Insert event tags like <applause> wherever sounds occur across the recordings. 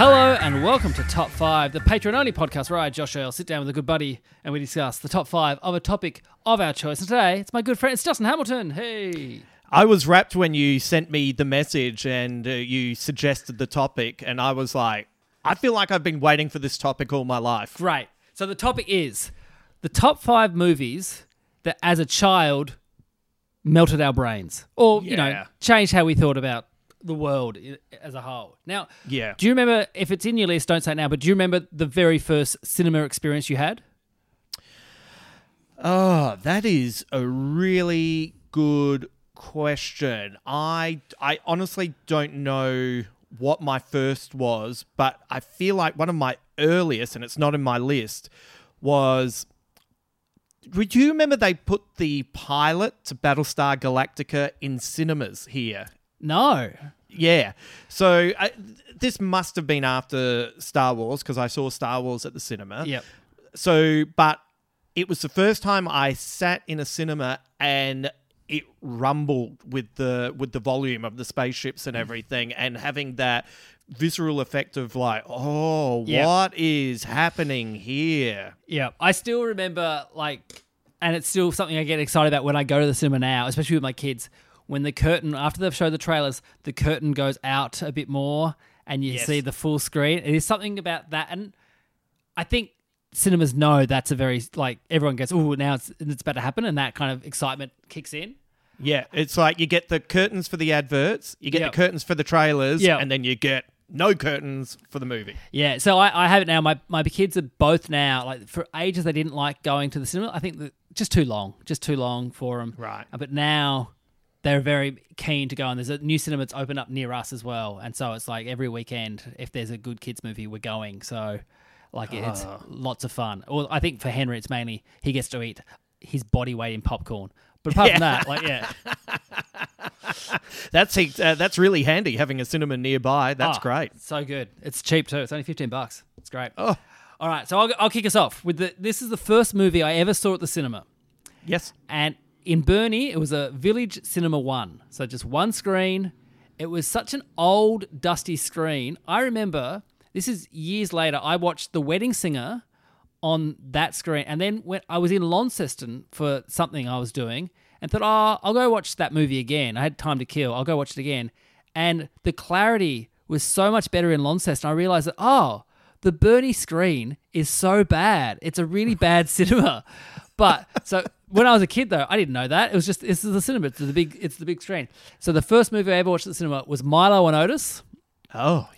Hello and welcome to Top 5, the Patreon only podcast where I, Josh Earl, sit down with a good buddy and we discuss the top 5 of a topic of our choice. And today, it's my good friend, it's Justin Hamilton. Hey. I was rapt when you sent me the message and uh, you suggested the topic, and I was like, I feel like I've been waiting for this topic all my life. Great. So the topic is the top 5 movies that as a child melted our brains or, you know, Yeah. changed how we thought about the world as a whole. Now, Yeah. do you remember, if it's in your list, don't say it now, but do you remember the very first cinema experience you had? Oh, that is a really good question. I I honestly don't know what my first was, but I feel like one of my earliest, and it's not in my list, was. Would you remember they put the pilot to Battlestar Galactica in cinemas here? No. Yeah. So I, this must have been after Star Wars because I saw Star Wars at the cinema. Yep. So, but it was the first time I sat in a cinema and it rumbled with the with the volume of the spaceships and mm. everything, and having that visceral effect of like, oh, Yeah. what is happening here? Yeah, I still remember like, and it's still something I get excited about when I go to the cinema now, especially with my kids. When the curtain after they've showed the trailers, the curtain goes out a bit more, and you Yes. see the full screen. It is something about that, and I think cinemas know that's a very like everyone goes, oh, now it's it's about to happen, and that kind of excitement kicks in. Yeah, it's like you get the curtains for the adverts, you get Yep. the curtains for the trailers, Yep. and then you get no curtains for the movie. Yeah, so I, I have it now. My my kids are both now like for ages they didn't like going to the cinema. I think that just too long, just too long for them. Right. But now they're very keen to go, and there's a new cinema that's opened up near us as well. And so it's like every weekend, if there's a good kids movie, we're going. So like it's lots of fun. Well, I think for Henry, it's mainly he gets to eat his body weight in popcorn. But apart from that, like yeah, <laughs> That's uh, that's really handy having a cinema nearby. That's Oh, great. So good. It's cheap too. It's only fifteen bucks. It's great. Oh. All right, so I'll, I'll kick us off with the. This is the first movie I ever saw at the cinema, Yes. and in Burnie, it was a Village Cinema One, so just one screen. It was such an old, dusty screen. I remember this is years later. I watched The Wedding Singer on that screen, and then when I was in Launceston for something I was doing, and thought, oh, I'll go watch that movie again. I had time to kill. I'll go watch it again, and the clarity was so much better in Launceston. I realized that oh, the Burnie screen is so bad. It's a really bad <laughs> cinema. But so when I was a kid though, I didn't know that. It was just this is the cinema. It's the big it's the big screen. So the first movie I ever watched at the cinema was Milo and Otis. Oh,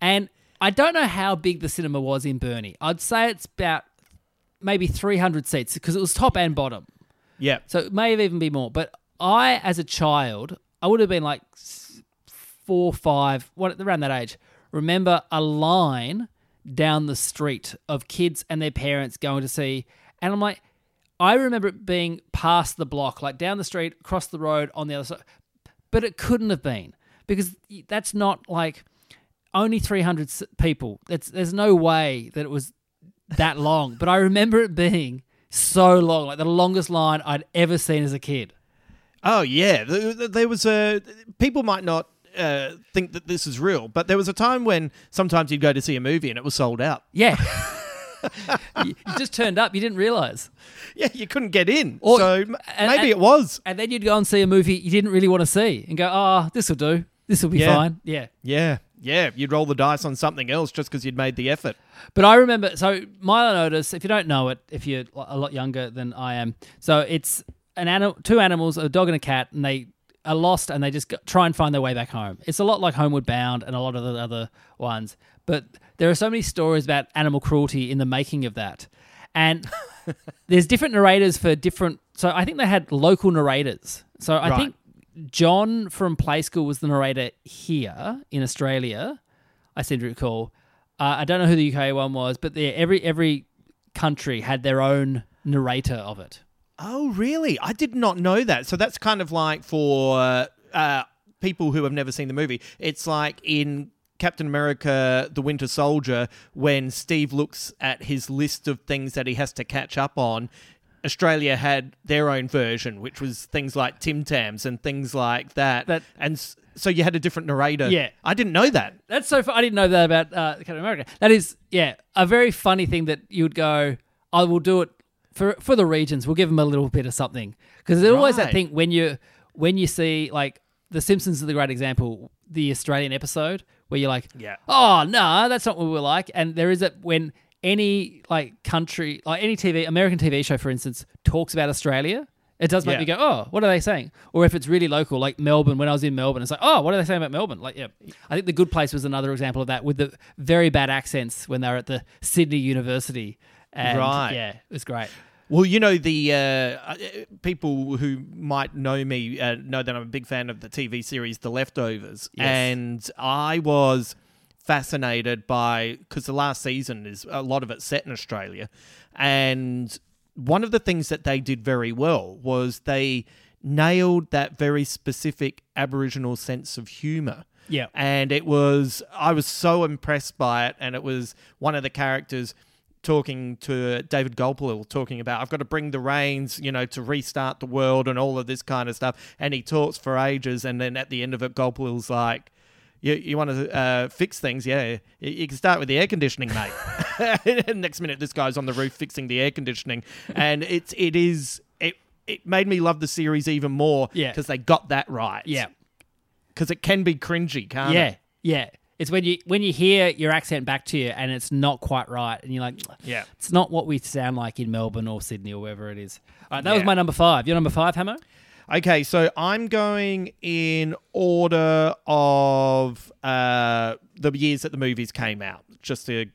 And I don't know how big the cinema was in Burnie. I'd say it's about maybe 300 seats because it was top and bottom. yeah. So it may have even been more. But I, as a child, I would have been like s- four, five, what around that age. Remember a line down the street of kids and their parents going to see, and I'm like, I remember it being past the block, like down the street, across the road on the other side. But it couldn't have been because that's not like only 300 people. That's, there's no way that it was that long. But I remember it being so long, like the longest line I'd ever seen as a kid. Oh yeah, Th- th- there was a. People might not uh, think that this is real, but there was a time when sometimes you'd go to see a movie and it was sold out. Yeah. <laughs> <laughs> you just turned up, you didn't realize. Yeah, you couldn't get in. Or- so and- maybe and- it was. And then you'd go and see a movie you didn't really want to see and go, oh, this will do. This will be Yeah. fine. Yeah. Yeah, yeah. You'd roll the dice on something else just because you'd made the effort. But I remember, so Milo Otis, if you don't know it, if you're a lot younger than I am, so it's an animal, two animals, a dog and a cat, and they are lost and they just go, try and find their way back home. It's a lot like Homeward Bound and a lot of the other ones. But there are so many stories about animal cruelty in the making of that. And <laughs> there's different narrators for different. So I think they had local narrators. So I Right. think John from Play School was the narrator here in Australia. I seem to recall. Uh, I don't know who the UK one was, but they, every every country had their own narrator of it. Oh, really? I did not know that. So that's kind of like for uh, people who have never seen the movie. It's like in Captain America: The Winter Soldier when Steve looks at his list of things that he has to catch up on. Australia had their own version, which was things like Tim Tams and things like that. That- and so you had a different narrator. Yeah. I didn't know that. That's so. Fu- I didn't know that about uh, Captain America. That is, yeah, a very funny thing that you would go. I will do it for for the regions. We'll give them a little bit of something because there's always that Right. thing when you when you see like The Simpsons is a great example. The Australian episode where you're like, Yeah. oh no, that's not what we're like. And there is a when any like country, like any TV, American TV show, for instance, talks about Australia. It does make Yeah. me go, oh, what are they saying? Or if it's really local, like Melbourne, when I was in Melbourne, it's like, oh, what are they saying about Melbourne? Like, yeah, I think The Good Place was another example of that with the very bad accents when they were at the Sydney University. And Right. Yeah, it was great. Well, you know the uh, uh, people who might know me uh, know that I'm a big fan of the TV series The Leftovers, Yes. and I was fascinated by because the last season is a lot of it set in Australia, and one of the things that they did very well was they nailed that very specific Aboriginal sense of humour. Yeah. And it was, I was so impressed by it. And it was one of the characters talking to David Gulpilil, talking about, I've got to bring the reins, you know, to restart the world and all of this kind of stuff. And he talks for ages. And then at the end of it, Gulpilil's like, you, you want to uh, fix things? Yeah, you, you can start with the air conditioning, mate. <laughs> and next minute, this guy's on the roof fixing the air conditioning, and it's it is it it made me love the series even more. Yeah. because they got that right. Yeah. because it can be cringy, can't yeah. it? Yeah. It's when you when you hear your accent back to you and it's not quite right and you're like, Yeah. it's not what we sound like in Melbourne or Sydney or wherever it is. All right, that was my number five. Your number five, Hamo? Okay, so I'm going in order of uh, the years that the movies came out, just to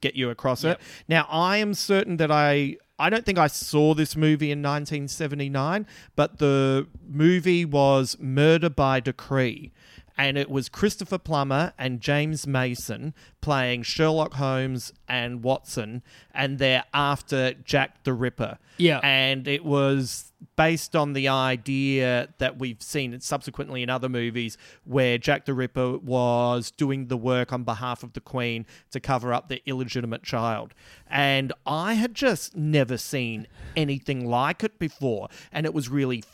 get you across Yep. it. Now, I am certain that I. I don't think I saw this movie in 1979, but the movie was Murder by Decree. And it was Christopher Plummer and James Mason playing Sherlock Holmes and Watson, and they're after Jack the Ripper. Yeah. And it was based on the idea that we've seen subsequently in other movies where Jack the Ripper was doing the work on behalf of the Queen to cover up the illegitimate child. And I had just never seen anything like it before. And it was really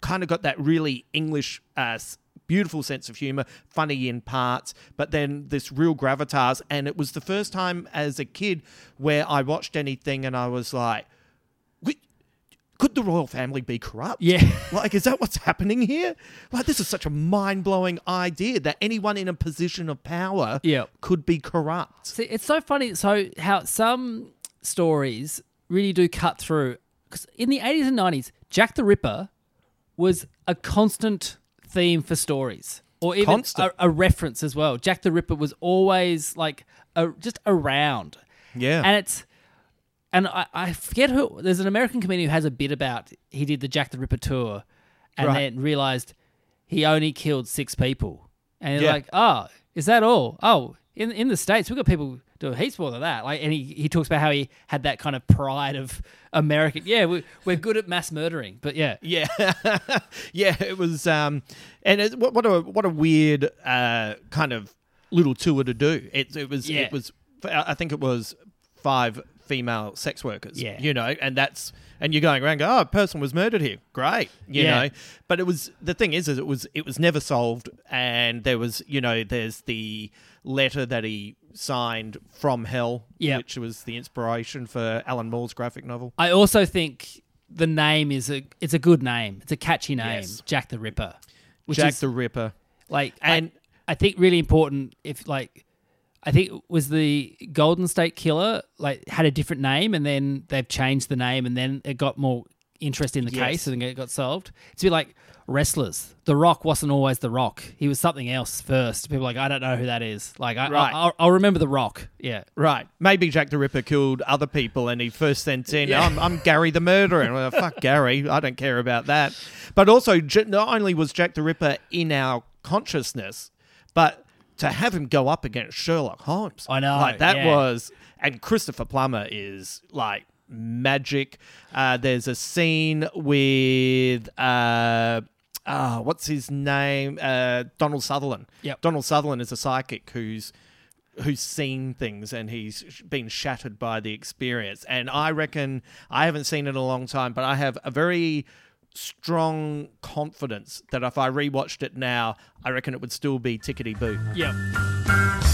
kind of got that really English, uh, beautiful sense of humor, funny in parts, but then this real gravitas. And it was the first time as a kid where I watched anything and I was like, could the royal family be corrupt? Yeah. <laughs> Like, is that what's happening here? Like, this is such a mind blowing idea that anyone in a position of power Yeah. could be corrupt. See, it's so funny. So how some stories really do cut through. Because in the 80s and 90s, Jack the Ripper was a constant theme for stories, or even a, a reference as well. Jack the Ripper was always like a, just around. Yeah. and it's and I, I forget who. There's an American comedian who has a bit about he did the Jack the Ripper tour, and Right. then realized he only killed six people, and you're Yeah. like, oh, is that all? Oh, in in the states we've got people heaps more than that. Like, and he, he talks about how he had that kind of pride of American. Yeah, we, we're good at mass murdering, but yeah, Yeah, <laughs> yeah. It was, um, and it, what, what a what a weird uh, kind of little tour to do. It it was Yeah. it was. I think it was five female sex workers. Yeah. you know, and that's and you're going around, go, oh, a person was murdered here. Great, you Yeah. know. But it was the thing is, is it was it was never solved, and there was you know there's the letter that he signed from hell, Yeah. which was the inspiration for Alan Moore's graphic novel. I also think the name is a it's a good name. It's a catchy name, Yes. Jack the Ripper. Which Jack is, the Ripper. Like, And- and I, think really important if like, I think it was the Golden State Killer like had a different name, and then they've changed the name, and then it got more interest in the Yes. case and it got solved. It's a bit like wrestlers. The Rock wasn't always The Rock. He was something else first. People are like, I don't know who that is. Like, I, Right. I, will I'll remember The Rock. Yeah. Right. Maybe Jack the Ripper killed other people and he first sent in, I'm, I'm Gary the murderer. Well, fuck Gary. I don't care about that. But also, not only was Jack the Ripper in our consciousness, but to have him go up against Sherlock Holmes. I know, Like, that yeah. was. And Christopher Plummer is like magic. Uh, there's a scene with. Uh, uh, what's his name? Uh, Donald Sutherland. Yep. Donald Sutherland is a psychic who's who's seen things and he's been shattered by the experience. And I reckon I haven't seen it in a long time, but I have a very strong confidence that if I rewatched it now, I reckon it would still be tickety boo. Yep.